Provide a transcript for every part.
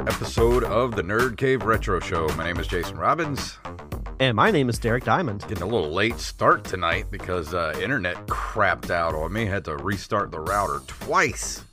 Another episode of the Nerd Cave Retro Show. My name is Jason Robbins. And my name is Derek Diamond. Getting a little late start tonight because uh, internet crapped out on me. Had to restart the router twice.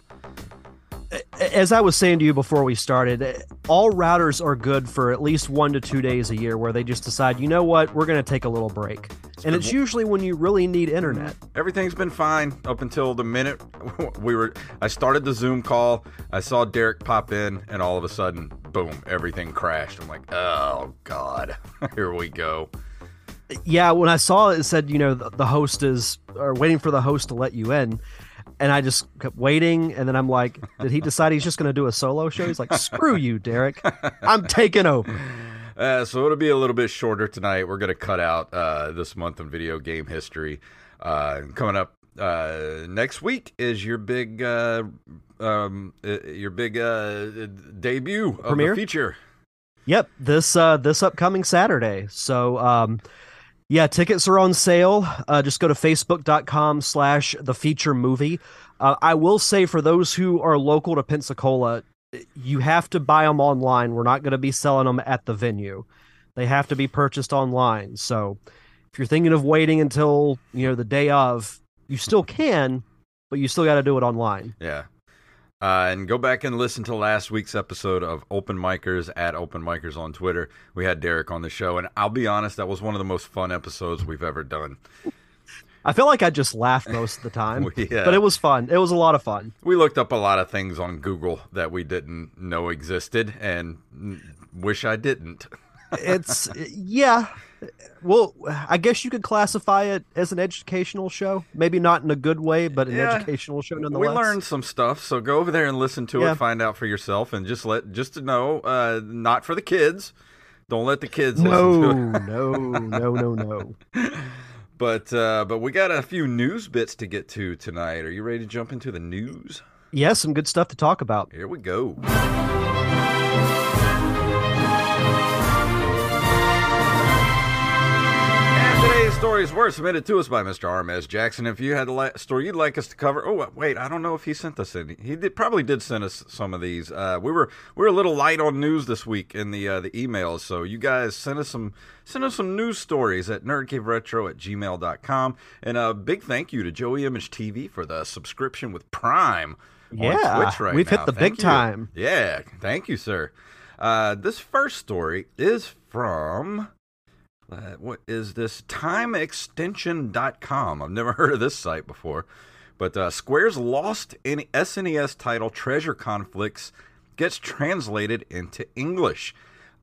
As I was saying to you before we started, all routers are good for at least one to two days a year where they just decide, you know what, we're going to take a little break. and it's usually when you really need internet. Everything's been fine up until the minute we were. I started the Zoom call. I saw Derek pop in, and all of a sudden, boom! Everything crashed. I'm like, oh god, here we go. Yeah, when I saw it, it said, you know, the, the host is, or waiting for the host to let you in. And I just kept waiting. And then I'm like, did he decide he's just going to do a solo show? He's like, screw you, Derek. I'm taking over. Uh, so it'll be a little bit shorter tonight. We're gonna cut out uh, this month in video game history. Uh, coming up uh, next week is your big, uh, um, uh, your big uh, debut of Premiere? feature. Yep, this uh this upcoming Saturday. So um yeah, tickets are on sale. Uh just go to facebook.com slash the feature movie. Uh, I will say for those who are local to Pensacola, you have to buy them online. We're not going to be selling them at the venue. They have to be purchased online. So if you're thinking of waiting until, you know, the day of, you still can, but you still got to do it online. Yeah. Uh, and go back and listen to last week's episode of Open Micers at Open Micers on Twitter. We had Derek on the show, and I'll be honest, that was one of the most fun episodes we've ever done. I feel like I just laughed most of the time, Yeah. but it was fun. It was a lot of fun. We looked up a lot of things on Google that we didn't know existed, and wish I didn't. it's yeah well i guess you could classify it as an educational show maybe not in a good way but an Yeah. educational show nonetheless. We learned some stuff, so go over there and listen to Yeah. it, find out for yourself, and just let just to know, uh, not for the kids. Don't let the kids no listen to it. no no no no But uh, but we got a few news bits to get to tonight. Are you ready to jump into the news? yeah some good stuff to talk about Here we go. Stories were submitted to us by Mr. RMS Jackson. If you had a li- story you'd like us to cover, oh wait, I don't know if he sent us any. He did probably did send us some of these. Uh, we were we were a little light on news this week in the uh, the emails, so you guys send us some send us some news stories at nerdcaveretro at gmail.com. And a big thank you to Joey Image TV for the subscription with Prime. on Yeah, Twitch right we've hit the Thank big you. time. Yeah, thank you, sir. Uh, this first story is from uh, what is this? TimeExtension.com. I've never heard of this site before, but uh, Square's lost SNES title Treasure Conflicts gets translated into English.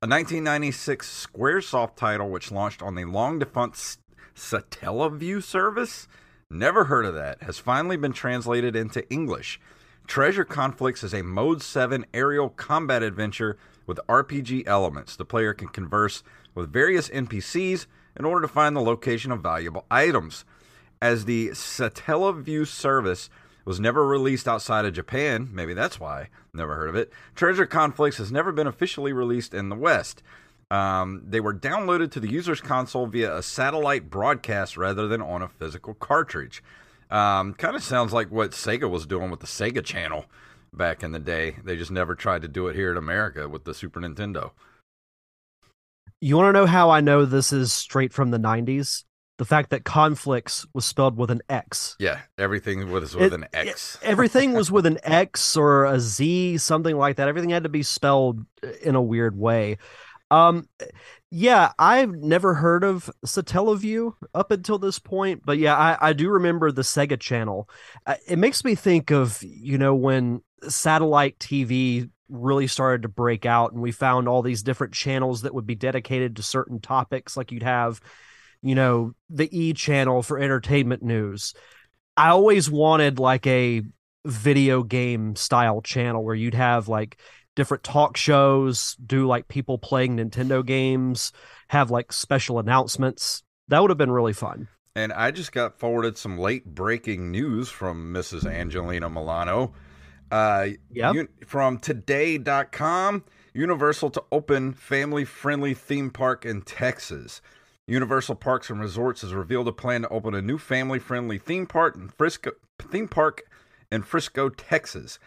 A 1996 SquareSoft title which launched on the long defunct Satellaview service. Never heard of that. Has finally been translated into English. Treasure Conflicts is a Mode 7 aerial combat adventure with RPG elements. The player can converse with various NPCs in order to find the location of valuable items. As the Satellaview service was never released outside of Japan, maybe that's why, never heard of it, Treasure Conflicts has never been officially released in the West. Um, they were downloaded to the user's console via a satellite broadcast rather than on a physical cartridge. Um, kind of sounds like what Sega was doing with the Sega Channel back in the day. They just never tried to do it here in America with the Super Nintendo. You want to know how i know this is straight from the 90s the fact that conflicts was spelled with an x Yeah, everything was with It- an X. everything was with an X or a Z, something like that. Everything had to be spelled in a weird way. Um, yeah, I've never heard of Satellaview up until this point, but yeah, I, I do remember the Sega Channel. Uh, It makes me think of you know when satellite TV really started to break out, and we found all these different channels that would be dedicated to certain topics. Like you'd have, you know, the E channel for entertainment news. I always wanted like a video game style channel where you'd have like different talk shows, do like people playing Nintendo games, have like special announcements. That would have been really fun. And I just got forwarded some late breaking news from Mrs. Angelina Milano. Uh, Yep. un- from today.com, Universal to open family friendly theme park in Texas. Universal Parks and Resorts has revealed a plan to open a new family friendly theme park in Frisco theme park in Frisco, Texas.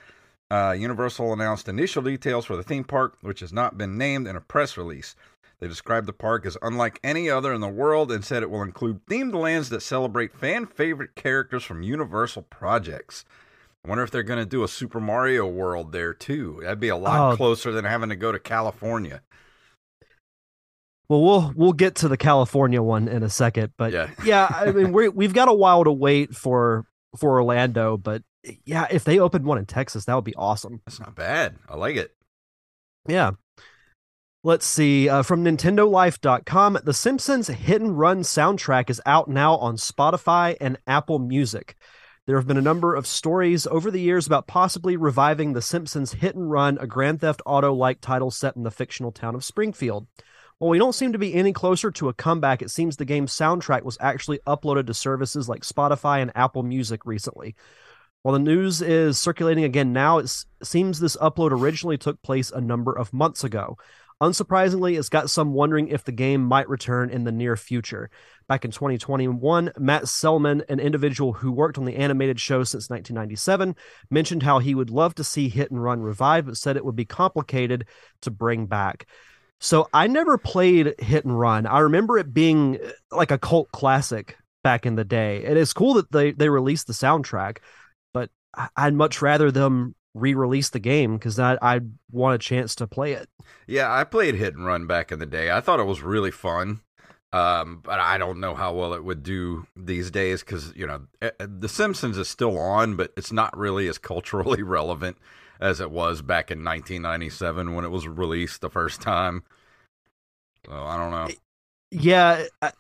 Uh, Universal announced initial details for the theme park, which has not been named in a press release. They described the park as unlike any other in the world and said it will include themed lands that celebrate fan favorite characters from Universal projects. I wonder if they're going to do a Super Mario World there too. That'd be a lot Oh. closer than having to go to California. Well, we'll we'll get to the California one in a second, but Yeah. yeah, I mean we we've got a while to wait for for Orlando, but yeah, if they opened one in Texas, that would be awesome. That's not bad. I like it. Yeah. Let's see. Uh, from NintendoLife.com, The Simpsons Hit and Run soundtrack is out now on Spotify and Apple Music. There have been a number of stories over the years about possibly reviving The Simpsons Hit and Run, a Grand Theft Auto like title set in the fictional town of Springfield. While we don't seem to be any closer to a comeback, it seems the game's soundtrack was actually uploaded to services like Spotify and Apple Music recently. While the news is circulating again now, it seems this upload originally took place a number of months ago. Unsurprisingly, it's got some wondering if the game might return in the near future. Back in 2021, Matt Selman, an individual who worked on the animated show since 1997, mentioned how he would love to see Hit and Run revive, but said it would be complicated to bring back. So I never played Hit and Run. I remember it being uh, like a cult classic back in the day. It is cool that they they released the soundtrack, but I'd much rather them re-release the game because I I want a chance to play it. Yeah, I played Hit and Run back in the day. I thought it was really fun. Um, but I don't know how well it would do these days because you know eh, eh, The Simpsons is still on, but it's not really as culturally relevant as it was back in 1997 when it was released the first time. So I don't know. Yeah, I,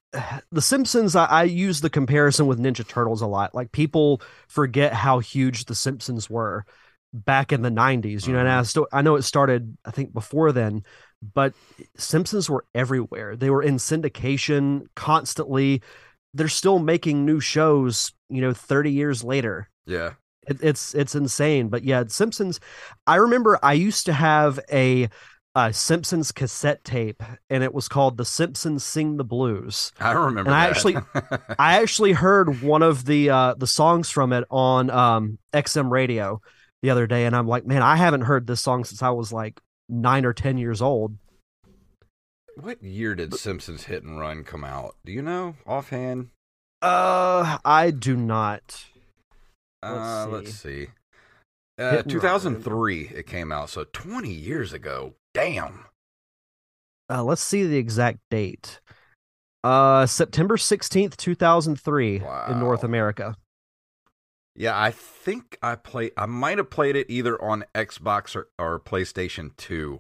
The Simpsons. I, I use the comparison with Ninja Turtles a lot. Like people forget how huge The Simpsons were back in the '90s. You know, and I still I know it started I think before then, but Simpsons were everywhere. They were in syndication constantly. They're still making new shows. You know, 30 years later. Yeah, It, it's it's insane. But yeah, Simpsons. I remember I used to have a, uh Simpsons cassette tape, and it was called "The Simpsons Sing the Blues." I remember. That. And I that. actually- I actually heard one of the uh, the songs from it on um, XM radio the other day, and I'm like, man, I haven't heard this song since I was like nine or ten years old. what year did Simpsons Hit and Run come out? Do you know offhand? Uh, I do not. Let's uh, see. let's see. Uh, and Run. 2003 it came out, so 20 years ago. Damn. Uh, let's see the exact date. Uh, September sixteenth, two thousand three, in North America. Yeah, I think I play. I might have played it either on Xbox or, or PlayStation 2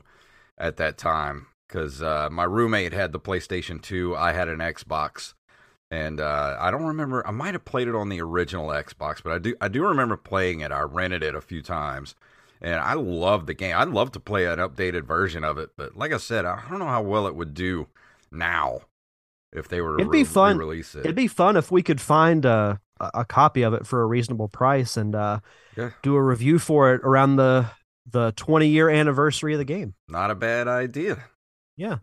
at that time because uh, my roommate had the PlayStation 2. I had an Xbox, and uh, I don't remember. I might have played it on the original Xbox, but I do. I do remember playing it. I rented it a few times, and I love the game. I'd love to play an updated version of it, but like I said, I don't know how well it would do now if they were to It'd be re- fun. release it. It'd be fun if we could find a a a copy of it for a reasonable price and uh, Yeah. do a review for it around the the twenty year anniversary of the game. Not a bad idea. Yeah.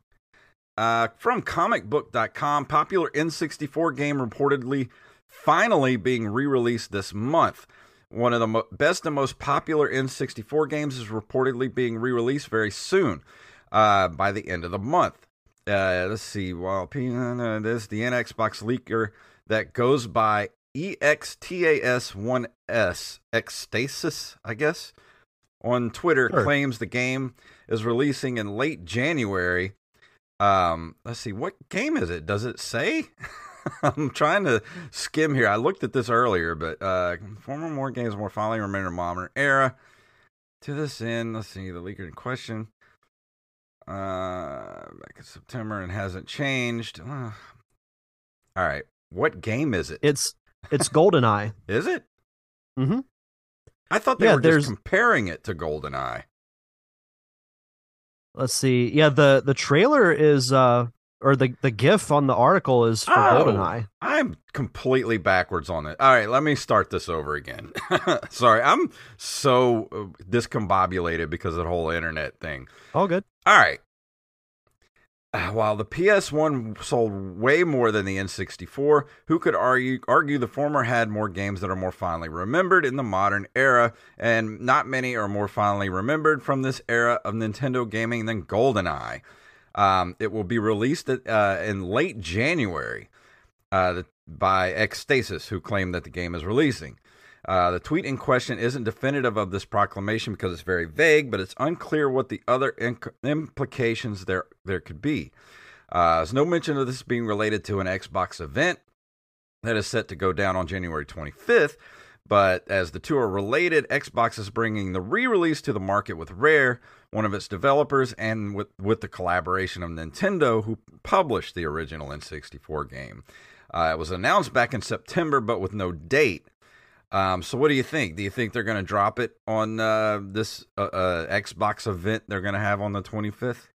Uh, from comicbook.com, popular N64 game reportedly finally being re released this month. One of the mo- best and most popular N64 games is reportedly being re released very soon, uh, by the end of the month. Uh, let's see. While P- uh, this the NXbox leaker that goes by EXTAS1S Extasis, I guess, on Twitter Sure. claims the game is releasing in late January. Um, let's see, what game is it? Does it say? I'm trying to skim here. I looked at this earlier, but uh, former more games more finally remember modern era. To this end, let's see the leaker in question. Uh, back in September and hasn't changed. Uh, All right. What game is it? It's it's GoldenEye. Is it? Mm-hmm. I thought they Yeah, were there's- just comparing it to GoldenEye. Let's see. Yeah, the the trailer is uh or the the GIF on the article is for Oh. GoldenEye. I'm completely backwards on it. All right, let me start this over again. Sorry, I'm so uh, discombobulated because of the whole internet thing. All good. All right. While the PS1 sold way more than the N64, who could argue argue the former had more games that are more fondly remembered in the modern era, and not many are more fondly remembered from this era of Nintendo gaming than GoldenEye. Um, it will be released at, uh, in late January uh, by Xstasis, who claim that the game is releasing. Uh, the tweet in question isn't definitive of this proclamation because it's very vague, but it's unclear what the other inc- implications there there could be. Uh, there's no mention of this being related to an Xbox event that is set to go down on January 25th. But as the two are related, Xbox is bringing the re-release to the market with Rare, one of its developers, and with with the collaboration of Nintendo, who published the original N64 game. Uh, it was announced back in September, but with no date. Um, so, what do you think? Do you think they're going to drop it on uh, this uh, uh, Xbox event they're going to have on the 25th?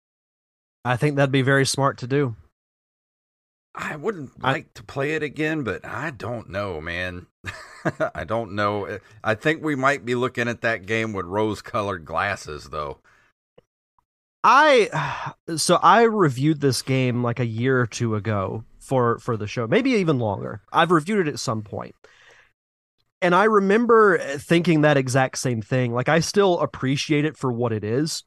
I think that'd be very smart to do. I wouldn't I- like to play it again, but I don't know, man. I don't know. I think we might be looking at that game with rose-colored glasses, though. I so I reviewed this game like a year or two ago for for the show, maybe even longer. I've reviewed it at some point. And I remember uh, thinking that exact same thing. Like I still appreciate it for what it is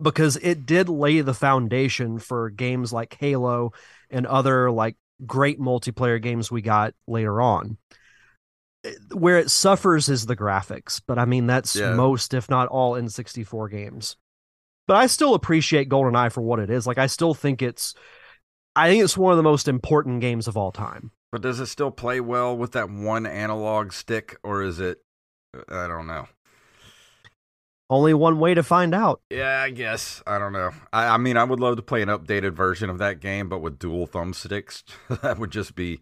because it did lay the foundation for games like Halo and other like great multiplayer games we got later on. Uh, where it suffers is the graphics, but I mean that's Yeah. most if not all N64 games but I still appreciate GoldenEye for what it is. Like I still think it's I think it's one of the most important games of all time. But does it still play well with that one analog stick, or is it? Uh, I don't know. Only one way to find out. Yeah, I guess. I don't know. I, I mean, I would love to play an updated version of that game, but with dual thumbsticks. that would just be.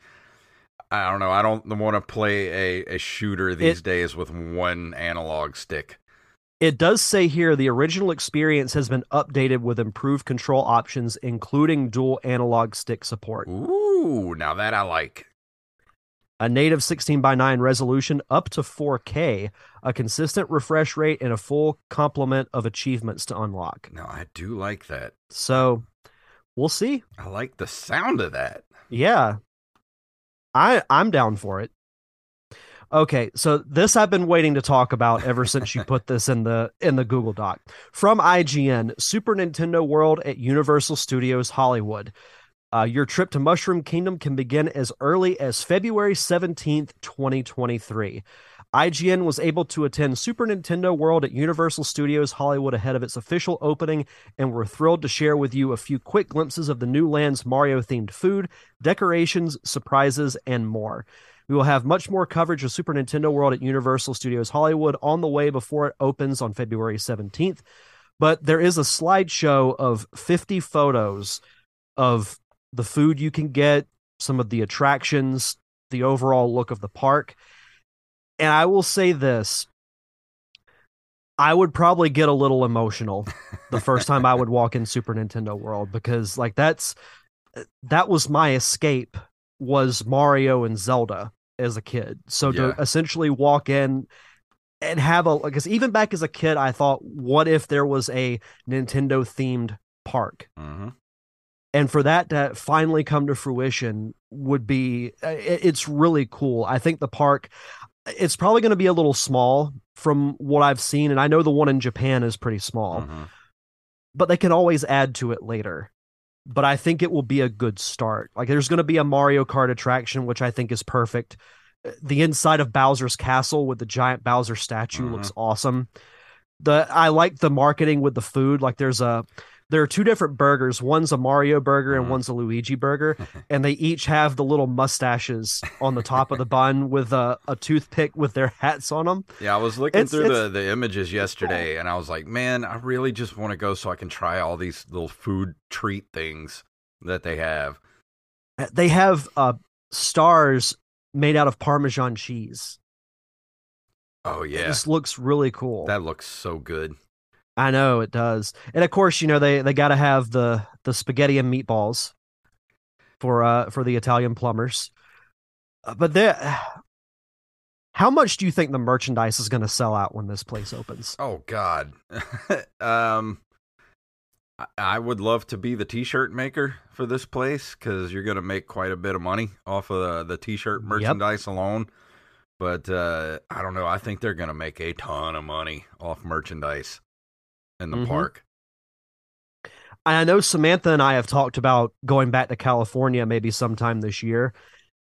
I don't know. I don't want to play a, a shooter these It- days with one analog stick. It does say here the original experience has been updated with improved control options including dual analog stick support. Ooh, now that I like. A native 16 by 9 resolution up to 4K, a consistent refresh rate and a full complement of achievements to unlock. Now I do like that. So, we'll see. I like the sound of that. Yeah. I I'm down for it. Okay, so this I've been waiting to talk about ever since you put this in the in the Google Doc. From IGN, Super Nintendo World at Universal Studios Hollywood. Uh, your trip to Mushroom Kingdom can begin as early as February 17th, 2023. IGN was able to attend Super Nintendo World at Universal Studios Hollywood ahead of its official opening, and we're thrilled to share with you a few quick glimpses of the new land's Mario themed food, decorations, surprises, and more. We will have much more coverage of Super Nintendo World at Universal Studios Hollywood on the way before it opens on February 17th. But there is a slideshow of 50 photos of the food you can get, some of the attractions, the overall look of the park. And I will say this I would probably get a little emotional the first time I would walk in Super Nintendo World because like that's that was my escape was Mario and Zelda as a kid. So to essentially walk in and have a because even back as a kid I thought what if there was a Nintendo themed park? Hmm and for that to finally come to fruition would be uh, it- it's really cool. I think the park it's probably going to be a little small from what i've seen and i know the one in japan is pretty small. Hmm but they can always add to it later but i think it will be a good start. Like there's going to be a mario kart attraction which i think is perfect. The inside of bowser's castle with the giant bowser statue Mhm. looks awesome. The i like the marketing with the food. Like there's a there are two different burgers one's a mario burger and Mhm. one's a luigi burger and they each have the little mustaches on the top of the bun with a, a toothpick with their hats on them Yeah, I was looking It's- through it's- the, the images yesterday, and I was like, man, I really just want to go so I can try all these little food treat things that they have. They have uh, stars made out of Parmesan cheese. Oh yeah, This looks really cool. that looks so good. I know it does, and of course, you know they they got to have the the spaghetti and meatballs for uh for the Italian plumbers. Uh, but there, how much do you think the merchandise is going to sell out when this place opens? Oh God, um, I, I would love to be the T-shirt maker for this place because you're gonna make quite a bit of money off of the, the T-shirt merchandise alone. But uh, I don't know. I think they're gonna make a ton of money off merchandise in the Mhm. park. And I know Samantha and I have talked about going back to California maybe sometime this year.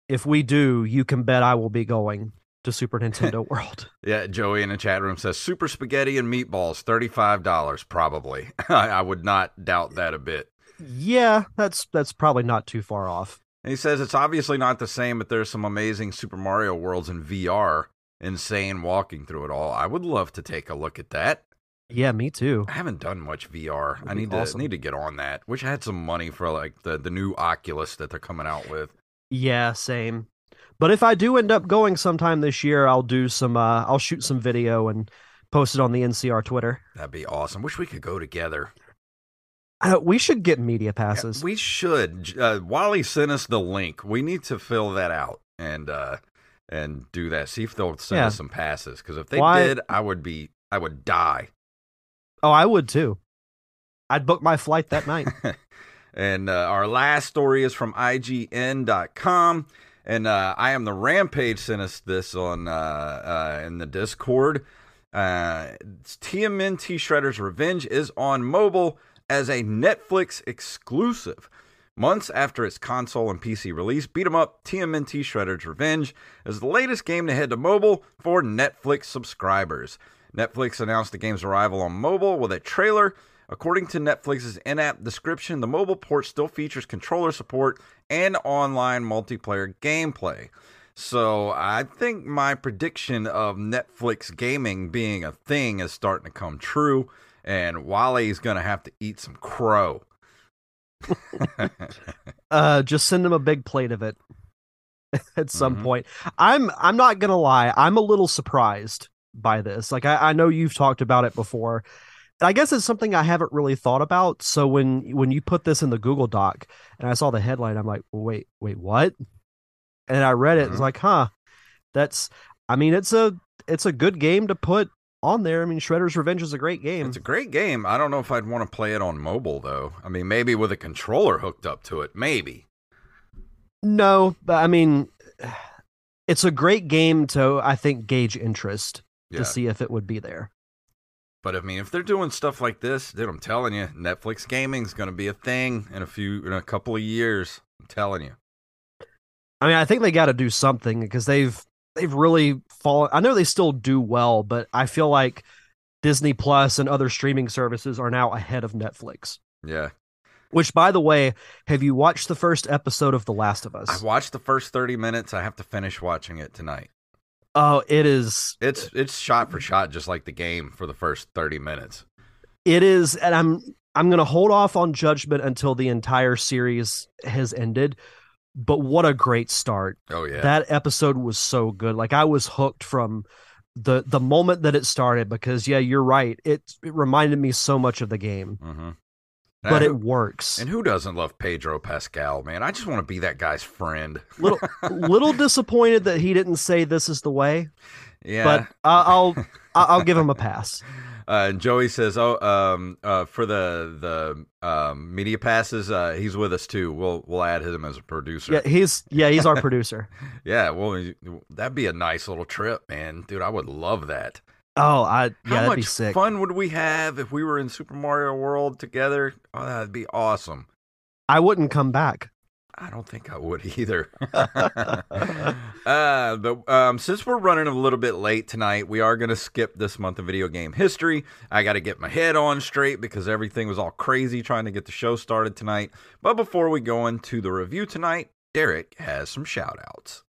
If we do, you can bet I will be going to Super Nintendo World. Yeah, Joey in the chat room says super spaghetti and meatballs, thirty-five dollars, probably. I, I would not doubt that a bit. Yeah, that's that's probably not too far off. And he says it's obviously not the same, but there's some amazing Super Mario worlds in VR. Insane walking through it all. I would love to take a look at that. Yeah, me too. I haven't done much VR. That'd I need awesome. to need to get on that. Wish I had some money for like the the new Oculus that they're coming out with. Yeah, same. But if I do end up going sometime this year, I'll do some uh I'll shoot some video and post it on the NCR Twitter. That'd be awesome. Wish we could go together. Uh, we should get media Yeah, passes. we should. Uh, Wally sent us the link. We need to fill that out and uh and do that. See if they'll send Yeah. us some passes. Because if they Why- did, I would be I would die. Oh, I would too. I'd book my flight that night. and uh, our last story is from IGN.com. And uh, I am the Rampage sent us this on uh, uh, in the Discord. Uh, TMNT Shredder's Revenge is on mobile as a Netflix exclusive. Months after its console and PC release, Beat 'em Up TMNT Shredder's Revenge is the latest game to head to mobile for Netflix subscribers. Netflix announced the game's arrival on mobile with a trailer. According to Netflix's in app description, the mobile port still features controller support and online multiplayer gameplay. So I think my prediction of Netflix gaming being a thing is starting to come true, and Wally's going to have to eat some crow. uh just send him a big plate of it at some Mhm. point. I'm I'm not gonna lie, I'm a little surprised by this. Like I, I know you've talked about it before. And I guess it's something I haven't really thought about. So when when you put this in the Google Doc and I saw the headline, I'm like, wait, wait, what? And I read it, it's Mhm. like, huh, that's I mean, it's a it's a good game to put on there. I mean, Shredder's Revenge is a great game. It's a great game. I don't know if I'd want to play it on mobile though. I mean, maybe with a controller hooked up to it, maybe. No, but I mean, it's a great game to I think gauge interest Yeah. to see if it would be there. But I mean, if they're doing stuff like this, dude, I'm telling you, Netflix gaming's going to be a thing in a few in a couple of years. I'm telling you. I mean, I think they got to do something because they've they've really fallen. I know they still do well, but I feel like Disney Plus and other streaming services are now ahead of Netflix. Yeah. Which, by the way, have you watched the first episode of The Last of Us? I watched the first 30 minutes. I have to finish watching it tonight. Oh, it is It's it's shot for shot just like the game for the first 30 minutes. it is, and I'm I'm gonna hold off on judgment until the entire series has ended. But what a great start! Oh yeah. that episode was so good like i was hooked from the the moment that it started because yeah you're right it, it reminded me so much of the game mm-hmm. But it works And who doesn't love Pedro Pascal, man? I just want to be that guy's friend. little little disappointed that he didn't say this is the way Yeah. but i'll i'll give him a pass Uh, and Joey says, "Oh, um, uh, for the the um, media passes, uh, he's with us too. We'll we'll add him as a producer. yeah he's yeah he's our producer Yeah, well, that'd be a nice little trip, man, dude. I would love that. Oh i yeah How that'd much be sick fun would we have if we were in Super Mario World together? Oh, that'd be awesome. i wouldn't come back I don't think I would either. uh, but um, since we're running a little bit late tonight, we are going to skip this month of video game history. I got to get my head on straight because everything was all crazy trying to get the show started tonight. But before we go into the review tonight, Derek has some shout outs.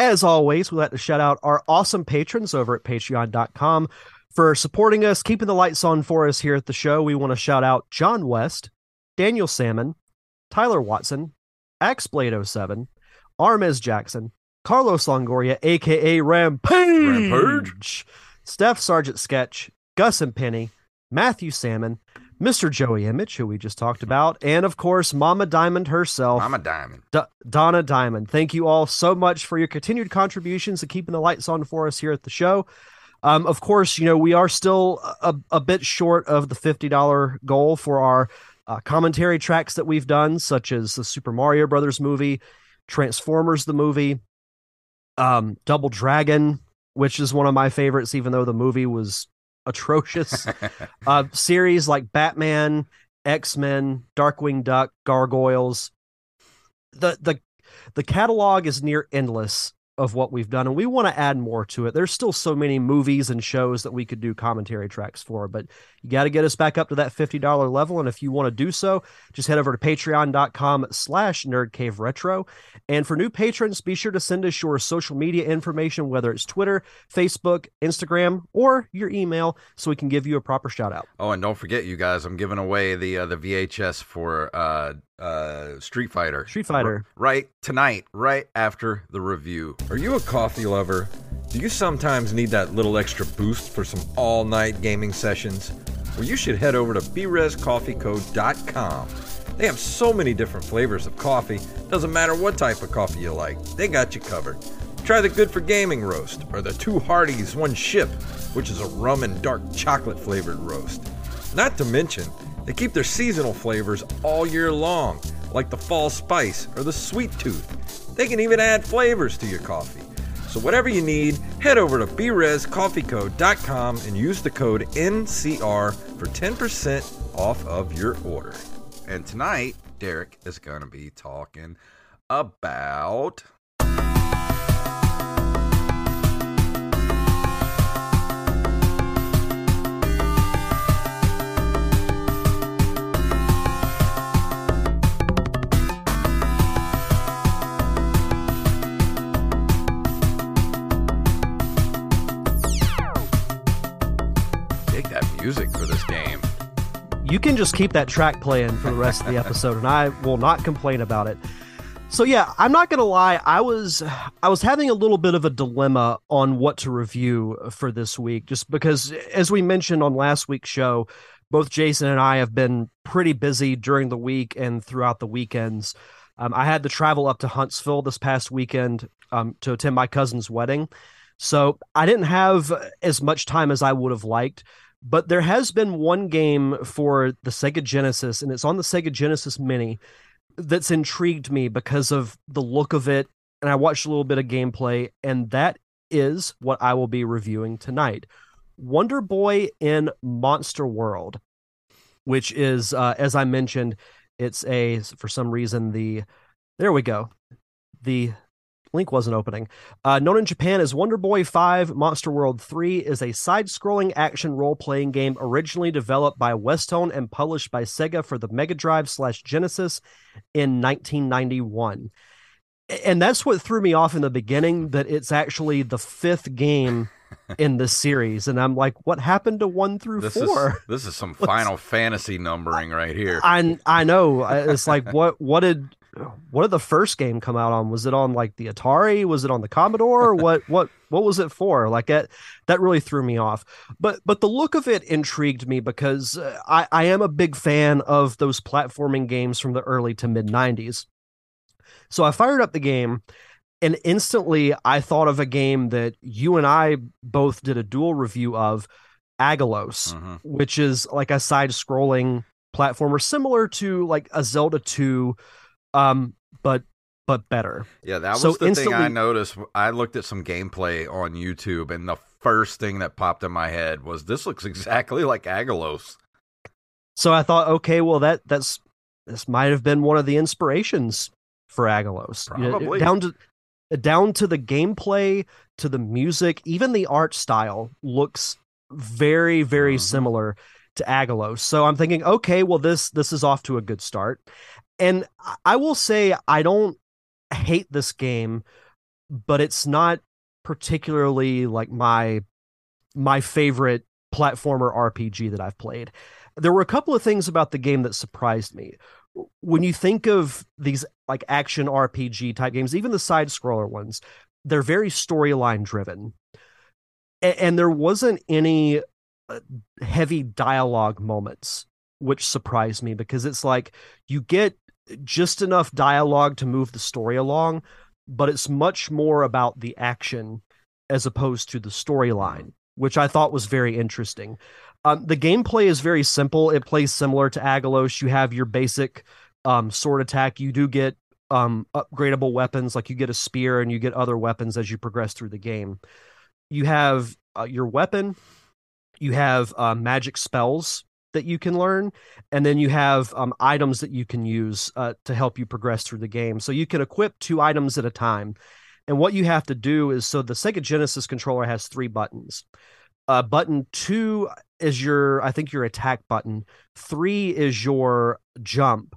As always, we'd like to shout out our awesome patrons over at patreon.com for supporting us, keeping the lights on for us here at the show. We want to shout out John West, Daniel Salmon, Tyler Watson, Axblade07, Armez Jackson, Carlos Longoria, aka Rampage, Rampage. Steph Sargent Sketch, Gus and Penny, Matthew Salmon, Mr. Joey Image, who we just talked about, and of course, Mama Diamond herself, I'm diamond. D- Donna Diamond. Thank you all so much for your continued contributions and keeping the lights on for us here at the show. Um, of course, you know, we are still a, a bit short of the $50 goal for our uh, commentary tracks that we've done, such as the Super Mario Brothers movie, Transformers the movie, um, Double Dragon, which is one of my favorites, even though the movie was atrocious. uh, series like Batman, X Men, Darkwing Duck, Gargoyles. The the the catalog is near endless of what we've done, and we want to add more to it. There's still so many movies and shows that we could do commentary tracks for, but you got to get us back up to that $50 level. And if you want to do so, just head over to patreon.com slash nerdcaveretro. And for new patrons, be sure to send us your social media information, whether it's Twitter, Facebook, Instagram, or your email, so we can give you a proper shout out. Oh, and don't forget, you guys, I'm giving away the uh, the VHS for uh, uh, Street Fighter. Street Fighter. R- right tonight, right after the review. Are you a coffee lover? Do you sometimes need that little extra boost for some all night gaming sessions? Well, you should head over to BResCoffeeCo.com. They have so many different flavors of coffee, doesn't matter what type of coffee you like, they got you covered. Try the Good for Gaming roast, or the Two Hardies One Ship, which is a rum and dark chocolate flavored roast. Not to mention, they keep their seasonal flavors all year long, like the fall spice or the sweet tooth. They can even add flavors to your coffee. So whatever you need, head over to BResCoffeeCo.com and use the code NCR for 10% off of your order. And tonight, Derek is going to be talking about. Music for this game. you can just keep that track playing for the rest of the episode and I will not complain about it. So yeah, I'm not to lie, I was I was having a little bit of a dilemma on what to review for this week just because as we mentioned on last week's show, both Jason and I have been pretty busy during the week and throughout the weekends. Um, I had to travel up to Huntsville this past weekend um, to attend my cousin's wedding. So I didn't have as much time as I would have liked but there has been one game for the Sega Genesis, and it's on the Sega Genesis Mini that's intrigued me because of the look of it. And I watched a little bit of gameplay, and that is what I will be reviewing tonight Wonder Boy in Monster World, which is, uh, as I mentioned, it's a, for some reason, the, there we go. The link wasn't opening. Uh, known in Japan as Wonder Boy 5, Monster World 3 is a side scrolling action role playing game originally developed by Westone and published by Sega for the Mega Drive slash Genesis in 1991. And that's what threw me off in the beginning that it's actually the fifth game in the series. And I'm like, what happened to one through This four? is this is some Final Fantasy numbering right here. I I know. It's like what what did what did the first game come out on? Was it on like the Atari? Was it on the Commodore? what what what was it for? Like that that really threw me off. But but the look of it intrigued me because uh, I I am a big fan of those platforming games from the early to mid 90s. So I fired up the game and instantly I thought of a game that you and I both did a dual review of Aggelos Mhm. which is like a side scrolling platformer similar to like a Zelda 2 um but but better. Yeah, that was So the thing I noticed. I looked at some gameplay on YouTube, and the first thing that popped in my head was this looks exactly like Aggelos. So I thought okay, well that that's this might have been one of the inspirations for Aggelos. You know, Probably. down to down to the gameplay, to the music, even the art style looks very very Mhm. similar to Aggelos. So I'm thinking okay, well this this is off to a good start. And I- will say I don't hate this game, but it's not particularly like my my favorite platformer RPG that I've played. There were a couple of things about the game that surprised me. when you think of these like action RPG type games, even the side scroller ones, they're very storyline driven. And, and there wasn't any uh, heavy dialogue moments, which surprised me because it's like you get just enough dialogue to move the story along, but it's much more about the action as opposed to the storyline, which I thought was very interesting. Um, the gameplay is very simple. It plays similar to Aggelos. You have your basic um, sword attack. You do get um, upgradable weapons, like you get a spear and you get other weapons as you progress through the game. You have uh, your weapon. You have uh, magic spells that you can learn, and then you have um, items that you can use uh, to help you progress through the game. So you can equip two items at a time. And what you have to do is so the Sega Genesis controller has three buttons. Uh, button two is your, I think, your attack button. Three is your jump.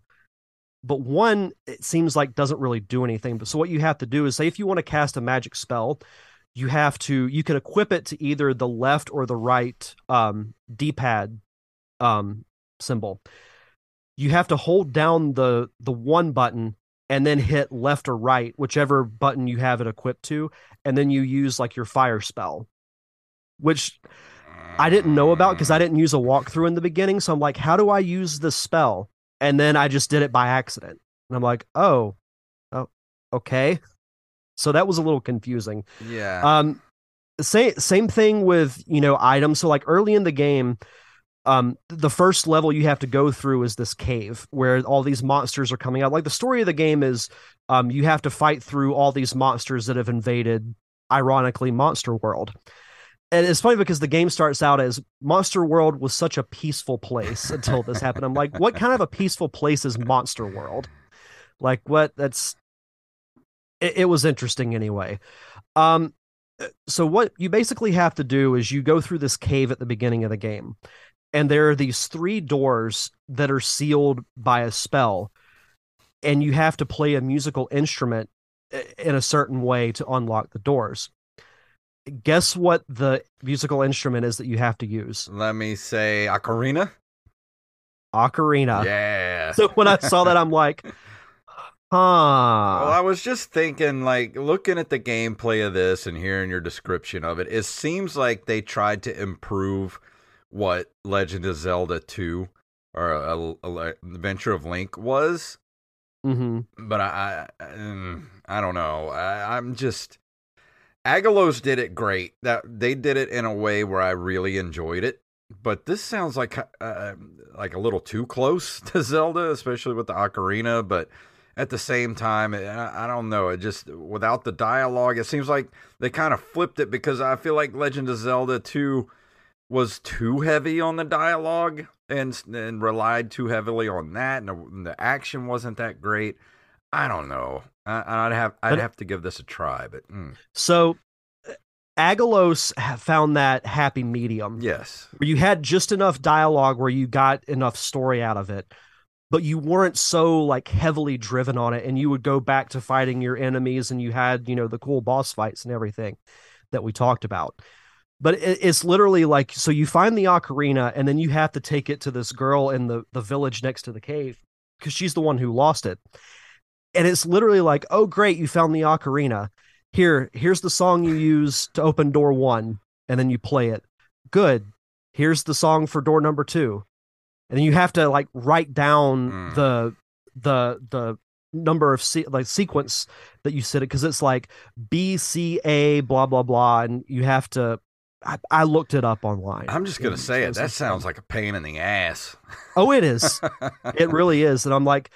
But one, it seems like doesn't really do anything. But so what you have to do is say if you want to cast a magic spell, you have to you can equip it to either the left or the right um, D-pad um, symbol. You have to hold down the the one button and then hit left or right, whichever button you have it equipped to, and then you use like your fire spell, which I didn't know about because I didn't use a walkthrough in the beginning. So I'm like, how do I use this spell? And then I just did it by accident. And I'm like, oh, oh, okay. So that was a little confusing. Yeah. Um, same same thing with you know items. So like early in the game, um, the first level you have to go through is this cave where all these monsters are coming out. Like the story of the game is, um, you have to fight through all these monsters that have invaded, ironically, Monster World. And it's funny because the game starts out as Monster World was such a peaceful place until this happened. I'm like, what kind of a peaceful place is Monster World? Like, what? That's it, it was interesting anyway. Um, so what you basically have to do is you go through this cave at the beginning of the game and there are these three doors that are sealed by a spell and you have to play a musical instrument uh, in a certain way to unlock the doors guess what the musical instrument is that you have to use Let me say ocarina. ocarina Yeah. so when i saw that i'm like huh Well, I was just thinking, like, looking at the gameplay of this and hearing your description of it, it seems like they tried to improve what Legend of Zelda 2 or a, a, Adventure of Link was. hmm But I, I, mm, I don't know. I, I'm just. Aggelos did it great. That they did it in a way where I really enjoyed it. But this sounds like uh, like a little too close to Zelda, especially with the ocarina. But at the same time, I, I don't know. It just without the dialogue, it seems like they kind of flipped it because I feel like Legend of Zelda Two was too heavy on the dialogue and and relied too heavily on that, and the, action wasn't that great. I don't know. I, I'd have I'd But- have to give this a try, but mm, so uh, aggelos found that happy medium yes, where you had just enough dialogue where you got enough story out of it but you weren't so like heavily driven on it and you would go back to fighting your enemies and you had you know the cool boss fights and everything that we talked about but it, it's literally like so you find the ocarina and then you have to take it to this girl in the the village next to the cave because she's the one who lost it. And it's literally like oh great you found the ocarina. Here here's the song you use to open door one and then you play it. Good. Here's the song for door number two. And then you have to like write down Mm. the the the number of se- like sequence that you said it because it's like b c a blah blah blah and you have to i, I looked it up online. I'm just gonna say it. That sounds like a pain in the ass. oh it is. It really is. And i'm like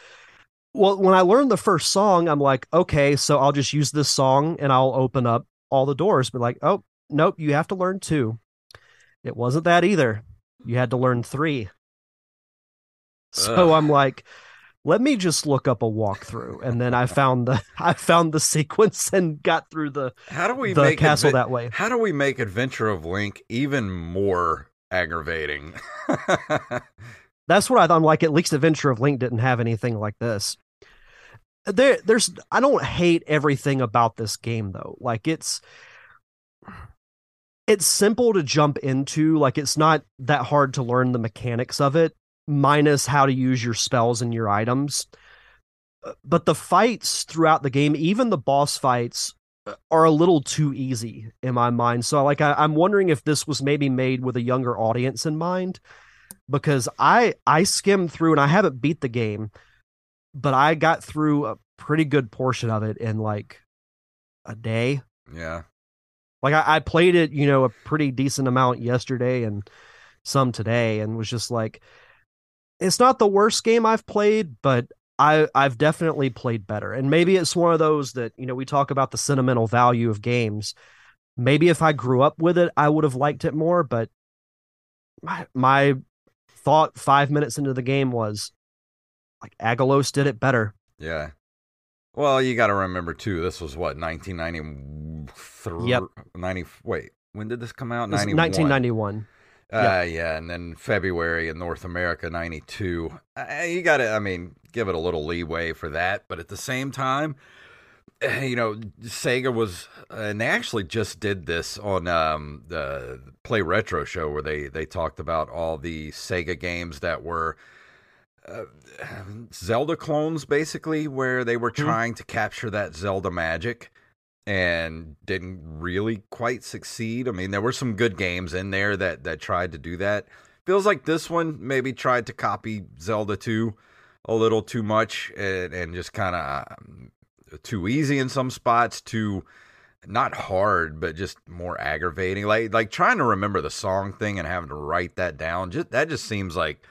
well when i learned the first song i'm like okay so i'll just use this song and i'll open up all the doors. But like oh nope you have to learn two. It wasn't that either. You had to learn three. So Ugh. i'm like let me just look up a walkthrough and then i found the i found the sequence and got through the How do we the make castle Adve- that way How do we make Adventure of Link even more aggravating? That's what I thought. I'm like, at least Adventure of Link didn't have anything like this. There, there's. I don't hate everything about this game though. Like it's, it's simple to jump into. Like it's not that hard to learn the mechanics of it. Minus how to use your spells and your items. Uh, But the fights throughout the game, even the boss fights, uh, are a little too easy in my mind. So, like, I, I'm wondering if this was maybe made with a younger audience in mind, because I I skimmed through and I haven't beat the game, but I got through a pretty good portion of it in like a day. Yeah. Like I, I played it, you know, a pretty decent amount yesterday and some today, and was just like, it's not the worst game I've played, but I I've definitely played better. And maybe it's one of those that you know we talk about the sentimental value of games. Maybe if I grew up with it, I would have liked it more. But my my thought five minutes into the game was like Aggelos did it better. Yeah. Well, you got to remember too. This was what 1993. Yep. 90. Wait, when did this come out? 91. 1991. Uh, yeah, and then February in North America, 92. Uh, you got to, I mean, give it a little leeway for that. But at the same time, eh, you know, Sega was, and they actually just did this on um, the Play Retro show where they, they talked about all the Sega games that were uh, Zelda clones, basically, where they were Hmm. trying to capture that Zelda magic and didn't really quite succeed. I mean, there were some good games in there that that tried to do that. Feels like this one maybe tried to copy Zelda 2 a little too much and, and just kind of um, too easy in some spots, too not hard, but just more aggravating. Like like trying to remember the song thing and having to write that down. Just that just seems like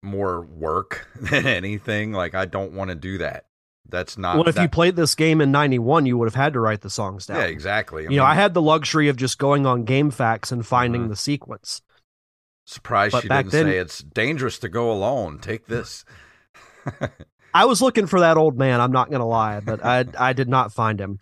more work than anything. Like I don't want to do that. That's not. well, if that- you played this game in 91, you would have had to write the songs down. yeah, exactly. you know, I had the luxury of just going on GameFAQs and finding Mhm. the sequence. surprised but she didn't then- say it's dangerous to go alone. Take this. I was looking for that old man. I'm not going to lie, but I I did not find him.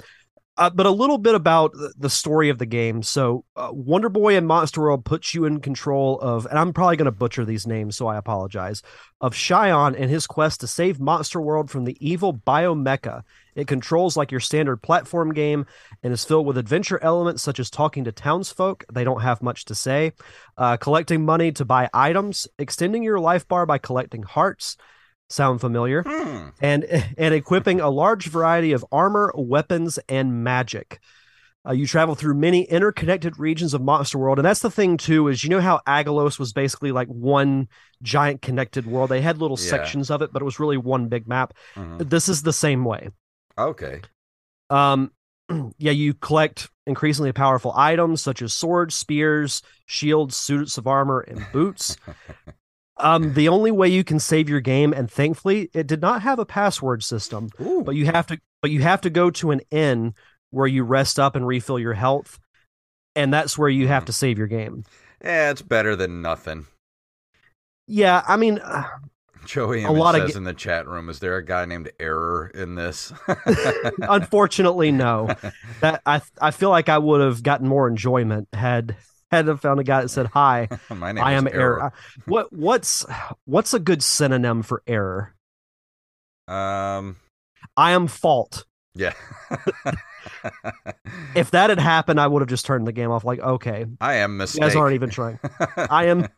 Uh, but a little bit about the- story of the game. So, uh, Wonder Boy and Monster World puts you in control of, and I'm probably going to butcher these names, so I apologize. Of Shion and his quest to save Monster World from the evil Biomecha. It controls like your standard platform game and is filled with adventure elements such as talking to townsfolk. They don't have much to say. Uh, collecting money to buy items, extending your life bar by collecting hearts. Sound familiar? Hmm. and and equipping a large variety of armor, weapons, and magic. Uh, you travel through many interconnected regions of Monster World, and that's the thing too. Is you know how Aggelos was basically like one giant connected world. They had little Yeah. sections of it, but it was really one big map. Mhm. This is the same way. Okay. Um, yeah, you collect increasingly powerful items such as swords, spears, shields, suits of armor, and boots. um, the only way you can save your game, and thankfully, it did not have a password system Ooh. but you have to but you have to go to an inn where you rest up and refill your health and that's where you have Mhm. to save your game yeah, it's better than nothing. yeah i mean uh, Joey A lot of says ga- in the chat room, "Is there a guy named Error in this?" unfortunately no that i i feel like i would have gotten more enjoyment had had found a guy that said hi My name i is am error what what's what's a good synonym for error Um. i am fault Yeah. if that had happened i would have just turned the game off like okay I am you mistake. guys aren't even trying I am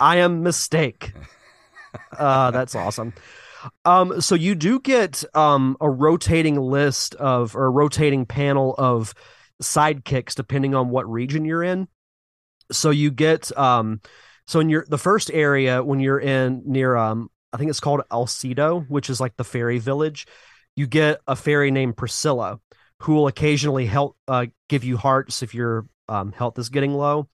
I am mistake. Uh that's awesome. Um so you do get um a rotating list of or a rotating panel of sidekicks depending on what region you're in. So you get um so in your the first area when you're in near um I think it's called Alcedo, which is like the fairy village, you get a fairy named Priscilla who will occasionally help uh give you hearts if your um health is getting low.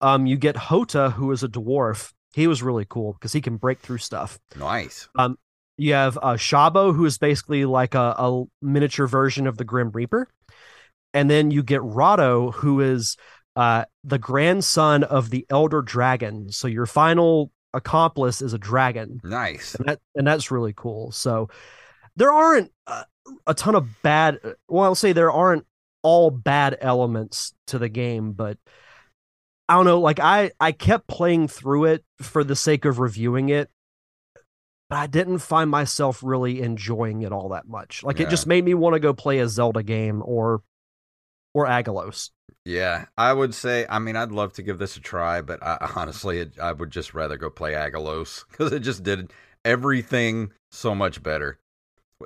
Um, you get Hota, who is a dwarf. He was really cool because he can break through stuff. nice. You have uh, Shabo, who is basically like a, a miniature version of the Grim Reaper. And then you get Rado, who is uh, the grandson of the Elder Dragon. So your final accomplice is a dragon. Nice. And, that, and that's really cool. So there aren't uh, a ton of bad, well, I'll say there aren't all bad elements to the game, but I don't know. Like I, I kept playing through it for the sake of reviewing it, but I didn't find myself really enjoying it all that much. Like it just made me want to go play a Zelda game or or Aggelos. Yeah, I would say. I mean, I'd love to give this a try, but I, honestly, it, I would just rather go play Aggelos because it just did everything so much better.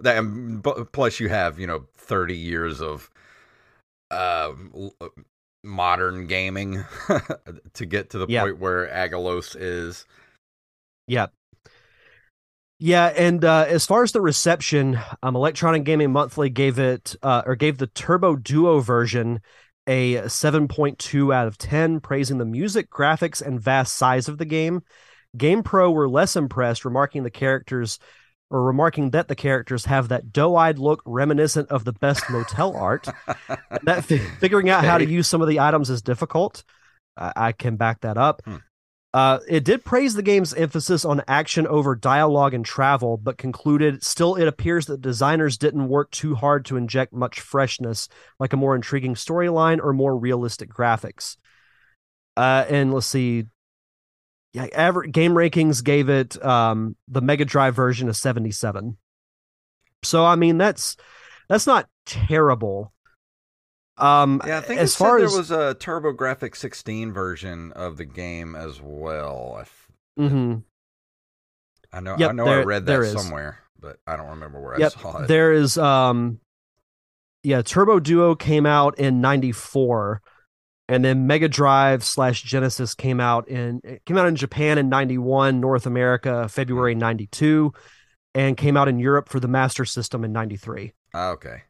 That plus, you have you know thirty years of uh, modern gaming to get to the yep. point where Aggelos is. Yep. Yeah, and uh, as far as the reception, um, Electronic Gaming Monthly gave it uh, or gave the Turbo Duo version a 7.2 out of 10, praising the music, graphics, and vast size of the game. GamePro were less impressed, remarking the characters or remarking that the characters have that doe-eyed look reminiscent of the best motel art. that figuring out how to use some of the items is difficult. I, I can back that up. Hmm. Uh, it did praise the game's emphasis on action over dialogue and travel, but concluded still it appears that designers didn't work too hard to inject much freshness, like a more intriguing storyline or more realistic graphics. Uh, and let's see, yeah, average game rankings gave it um, the Mega Drive version a 77. So I mean that's that's not terrible. Um, yeah, I think as far as there was a TurboGrafx 16 version of the game as well. I, mm-hmm. I know, yep, I know, there, I read that somewhere, but I don't remember where yep, I saw it. There is, um, yeah, Turbo Duo came out in '94, and then Mega Drive slash Genesis came out in came out in Japan in '91, North America February '92, and came out in Europe for the Master System in '93. Ah, okay.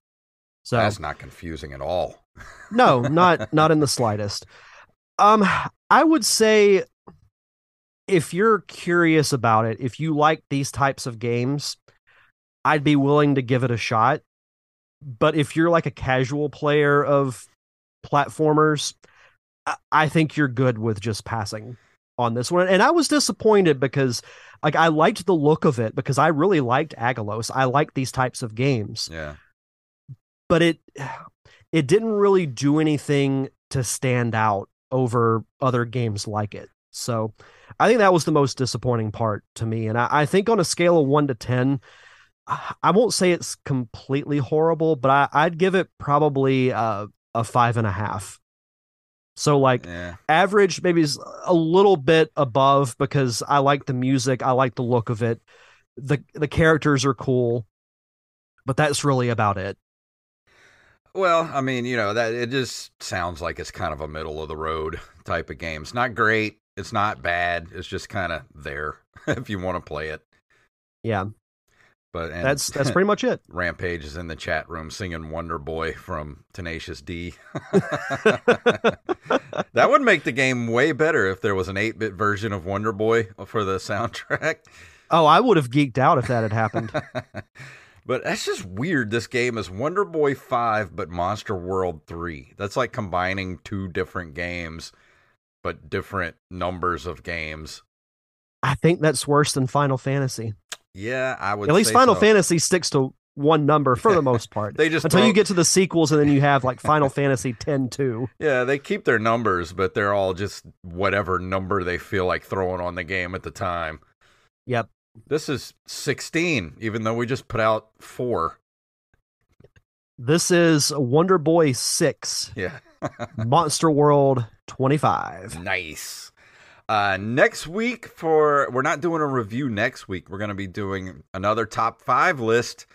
So that's not confusing at all. no, not not in the slightest. Um, I would say if you're curious about it, if you like these types of games, I'd be willing to give it a shot. But if you're like a casual player of platformers, I think you're good with just passing on this one. And I was disappointed because like I liked the look of it because I really liked Aggelos. I like these types of games. Yeah but it it didn't really do anything to stand out over other games like it. So I think that was the most disappointing part to me. And I, I think on a scale of one to 10, I won't say it's completely horrible, but I, would give it probably a, a five and a half. So like yeah. average, maybe is a little bit above because I like the music, I like the look of it. the The characters are cool, but that's really about it. Well, I mean, you know, that it just sounds like it's kind of a middle of the road type of game. It's not great. It's not bad. It's just kind of there if you want to play it. Yeah. But that's that's pretty much it. Rampage is in the chat room singing Wonder Boy from Tenacious D. that would make the game way better if there was an 8-bit version of Wonder Boy for the soundtrack. Oh, I would have geeked out if that had happened. But that's just weird. This game is Wonder Boy 5, but Monster World 3. That's like combining two different games, but different numbers of games. I think that's worse than Final Fantasy. Yeah, I would. At least Final so. Fantasy sticks to one number for the most part. they just until throw... you get to the sequels, and then you have like Final Fantasy 10 2. Yeah, they keep their numbers, but they're all just whatever number they feel like throwing on the game at the time. Yep. This is 16, even though we just put out four. This is Wonder Boy 6. Yeah. Monster World 25. Nice. Uh, next week for we're not doing a review next week. We're going to be doing another top 5 list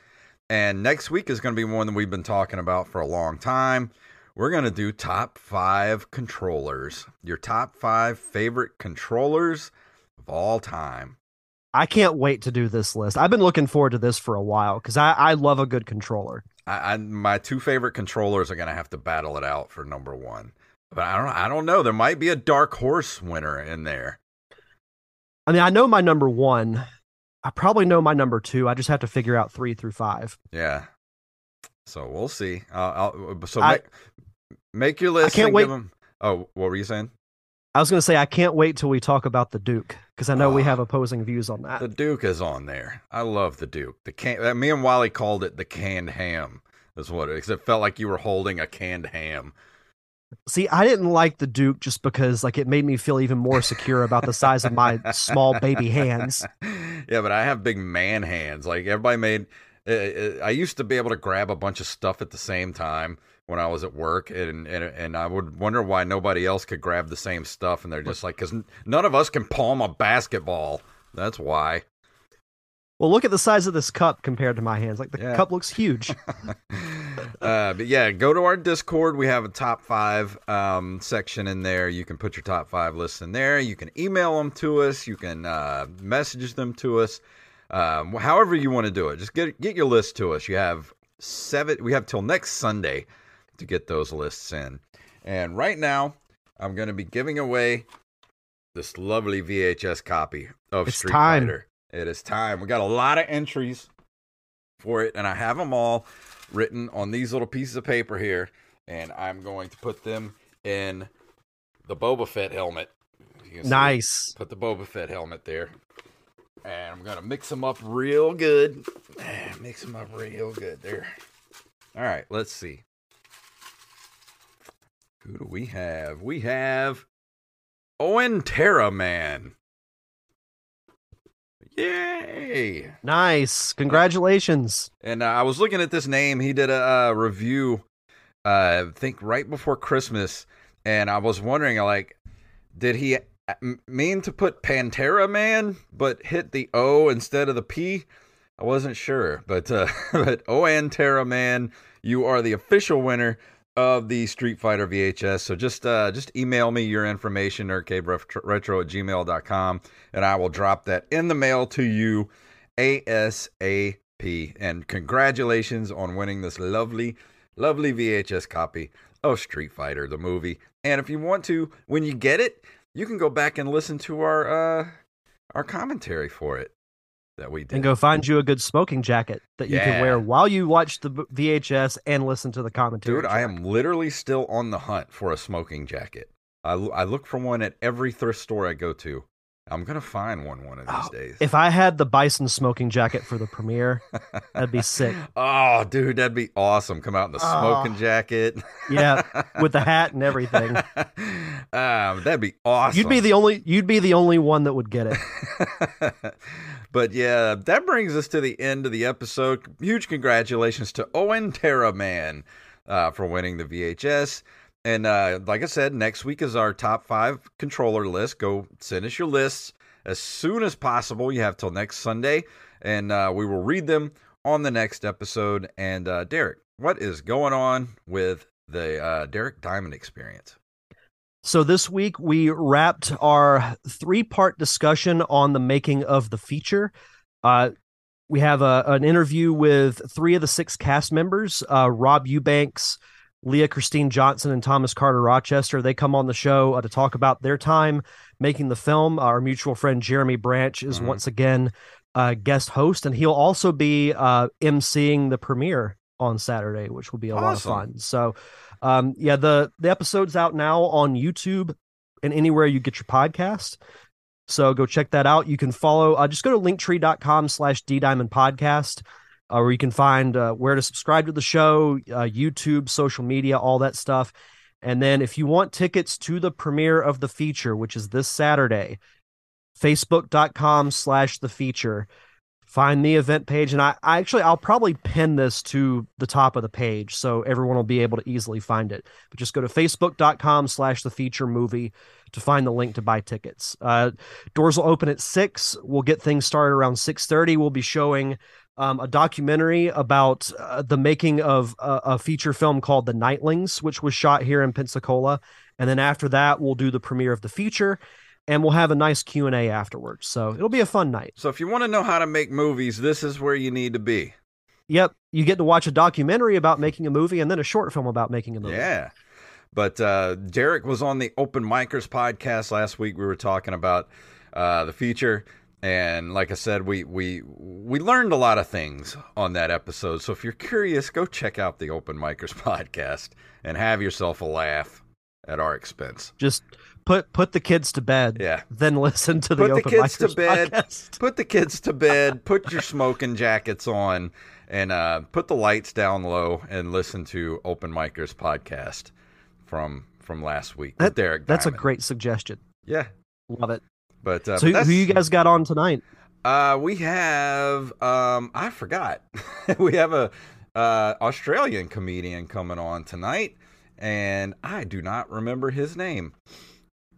and next week is going to be one that we've been talking about for a long time. We're going to do top 5 controllers. Your top 5 favorite controllers of all time. I can't wait to do this list. I've been looking forward to this for a while because I, I love a good controller. I, I my two favorite controllers are going to have to battle it out for number one, but I don't I don't know. There might be a dark horse winner in there. I mean, I know my number one. I probably know my number two. I just have to figure out three through five. Yeah. So we'll see. Uh, I'll, so I, make, make your list. I can't wait. Them, oh, what were you saying? I was going to say I can't wait till we talk about the Duke because I know we ah. have opposing views on that. The Duke is on there. I love the Duke. The can uh, me and Wally called it the canned ham. Is what it is. It felt like you were holding a canned ham. See, I didn't like the Duke just because like it made me feel even more secure about the size of my small baby hands. Yeah, but I have big man hands. Like everybody made I I used to be able to grab a bunch of stuff at the same time when I was at work, and and, and I would wonder why nobody else could grab the same stuff, and they're just like, because none of us can palm a basketball. That's why. Well, look at the size of this cup compared to my hands. Like the Yeah. cup looks huge. uh, but yeah, go to our Discord. We have a top five um, section in there. You can put your top five lists in there. You can email them to us. You can uh, message them to us. Um, however you want to do it, just get get your list to us. You have seven. We have till next Sunday to get those lists in. And right now, I'm going to be giving away this lovely VHS copy of It's Street time. Fighter. It is time. We got a lot of entries for it, and I have them all written on these little pieces of paper here, and I'm going to put them in the Boba Fett helmet. Nice. Put the Boba Fett helmet there. And I'm going to mix them up real good. Ah, mix them up real good there. All right, let's see. Who do we have? We have Owen Terra Man. Yay! Nice. Congratulations. And uh, I was looking at this name. He did a, uh review, uh, I think right before Christmas, and I was wondering, like, did he uh, mean to put Pantera Man, but hit the O instead of the P? I wasn't sure, but uh, but Oan Terra Man, you are the official winner of the Street Fighter VHS. So just uh, just email me your information, nerdcaveretro at gmail.com, and I will drop that in the mail to you ASAP. And congratulations on winning this lovely, lovely VHS copy of Street Fighter, the movie. And if you want to, when you get it, you can go back and listen to our uh, our commentary for it that we did. And go find you a good smoking jacket that you Yeah. can wear while you watch the VHS and listen to the commentary. Dude, I am literally still on the hunt for a smoking jacket. I, I look for one at every thrift store I go to. I'm gonna find one one of these Oh, days. If I had the Bison smoking jacket for the premiere, that'd be sick. oh, dude, that'd be awesome. Come out in the Oh. smoking jacket. Yeah, with the hat and everything. Um, that'd be awesome. You'd be the only you'd be the only one that would get it. but yeah, that brings us to the end of the episode. Huge congratulations to Owen Terra Man uh, for winning the VHS. And uh, like I said, next week is our top five controller list. Go send us your lists as soon as possible. You have till next Sunday, and uh, we will read them on the next episode. And uh, Derek, what is going on with the uh, Derek Diamond experience? So this week we wrapped our three-part discussion on the making of the feature. Uh, we have a, an interview with three of the six cast members: uh, Rob Eubanks, Leah Christine Johnson, and Thomas Carter Rochester. They come on the show uh, to talk about their time making the film. Our mutual friend Jeremy Branch is Mhm. once again uh, guest host, and he'll also be uh, emceeing the premiere on Saturday, which will be a lot of fun. So, um, yeah, the the episode's out now on YouTube and anywhere you get your podcast. So go check that out. You can follow. Uh, just go to linktree.com slash D Diamond Podcast, uh, where you can find uh, where to subscribe to the show, uh, YouTube, social media, all that stuff. And then if you want tickets to the premiere of the feature, which is this Saturday, facebook.com slash the feature. Find the event page. And I, I actually, I'll probably pin this to the top of the page so everyone will be able to easily find it. But just go to facebook.com slash the feature movie to find the link to buy tickets. Uh, doors will open at six. We'll get things started around 6.30. We'll be showing um, a documentary about uh, the making of a, a feature film called The Nightlings, which was shot here in Pensacola. And then after that, we'll do the premiere of the feature and we'll have a nice Q&A afterwards. So it'll be a fun night. So if you want to know how to make movies, this is where you need to be. Yep, you get to watch a documentary about making a movie and then a short film about making a movie. Yeah. But uh, Derek was on the Open Micers podcast last week. We were talking about uh, the feature, and like I said, we we we learned a lot of things on that episode. So if you're curious, go check out the Open Micers podcast and have yourself a laugh at our expense. Just put put the kids to bed. Yeah. Then listen to the Put the Open kids to bed. podcast. Put the kids to bed. Put your smoking jackets on, and uh, put the lights down low, and listen to Open Micers podcast from from last week That- Derek. That's a great suggestion. yeah. Love it. But uh, so who, who you guys got on tonight? Uh, we have um, I forgot. we have a uh, Australian comedian coming on tonight, and I do not remember his name.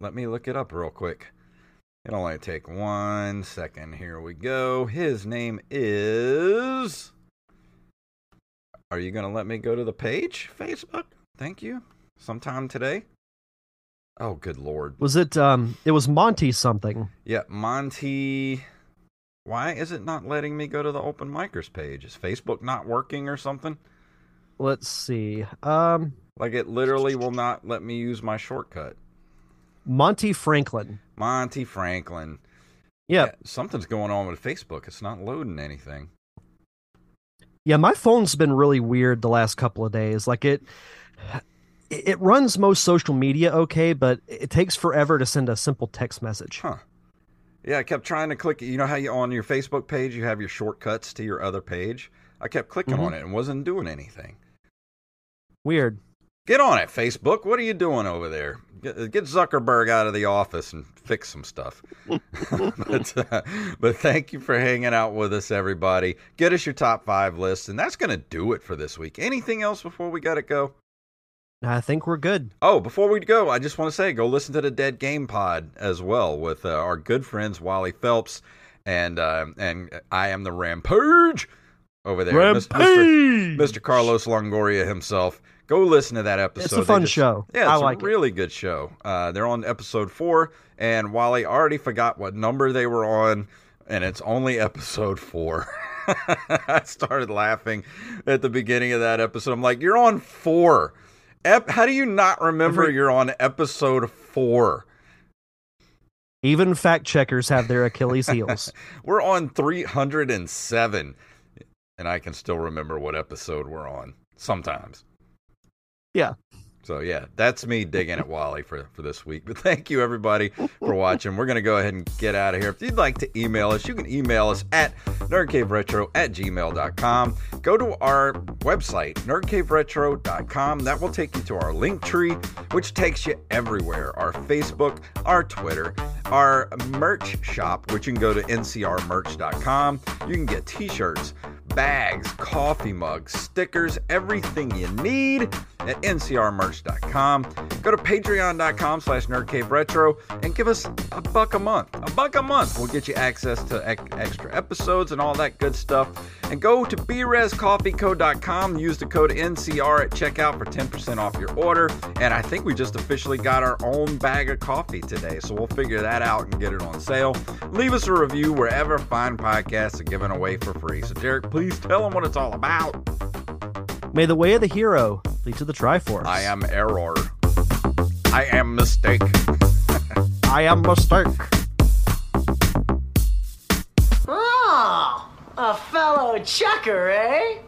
Let me look it up real quick. It'll only take one second. Here we go. His name is. Are you going to let me go to the page? Facebook? Thank you. Sometime today. Oh, good lord. Was it um it was Monty something. Yeah, Monty. Why is it not letting me go to the open micers page? Is Facebook not working or something? Let's see. Um Like it literally will not let me use my shortcut. Monty Franklin. Monty Franklin. Yeah. Yeah, something's going on with Facebook. It's not loading anything. Yeah, my phone's been really weird the last couple of days. Like it it runs most social media okay, but it takes forever to send a simple text message. Huh. Yeah, I kept trying to click. You know how you on your Facebook page you have your shortcuts to your other page. I kept clicking Mhm. on it and wasn't doing anything. Weird. Get on it, Facebook. What are you doing over there? Get, get Zuckerberg out of the office and fix some stuff. but, uh, but thank you for hanging out with us, everybody. Get us your top five list, and that's going to do it for this week. Anything else before we got to go? I think we're good. Oh, before we go, I just want to say go listen to the Dead Game Pod as well with uh, our good friends Wally Phelps and uh, and I am the Rampage over there, Mr. Mr. Mr. Carlos Longoria himself. Go listen to that episode. It's a fun just- show. Yeah, it's like a really good show. Uh, they're on episode four, and Wally already forgot what number they were on, and it's only episode four. I started laughing at the beginning of that episode. I'm like, "You're on four. Ep- How do you not remember Every- you're on episode four? Even fact checkers have their Achilles heels. We're on 307, and I can still remember what episode we're on sometimes. Yeah. So yeah, that's me digging at Wally for, for this week. But thank you everybody for watching. We're gonna go ahead and get out of here. If you'd like to email us, you can email us at nerdcaveretro at gmail.com. Go to our website, nerdcaveretro.com. That will take you to our link tree, which takes you everywhere. Our Facebook, our Twitter, our merch shop, which you can go to ncrmerch.com. You can get t-shirts, bags, coffee mugs, stickers, everything you need at ncrmerch.com. Go to patreon.com slash nerdcaveretro and give us a buck a month. A buck a month will get you access to extra episodes and all that good stuff. And go to brescoffeeco.com, use the code NCR at checkout for 10% off your order. And I think we just officially got our own bag of coffee today, so we'll figure that out and get it on sale. Leave us a review wherever fine podcasts are given away for free. So, Derek, please tell them what it's all about. May the way of the hero lead to the Triforce. I am error. I am mistake. I am mistake. Oh, a fellow checker, eh?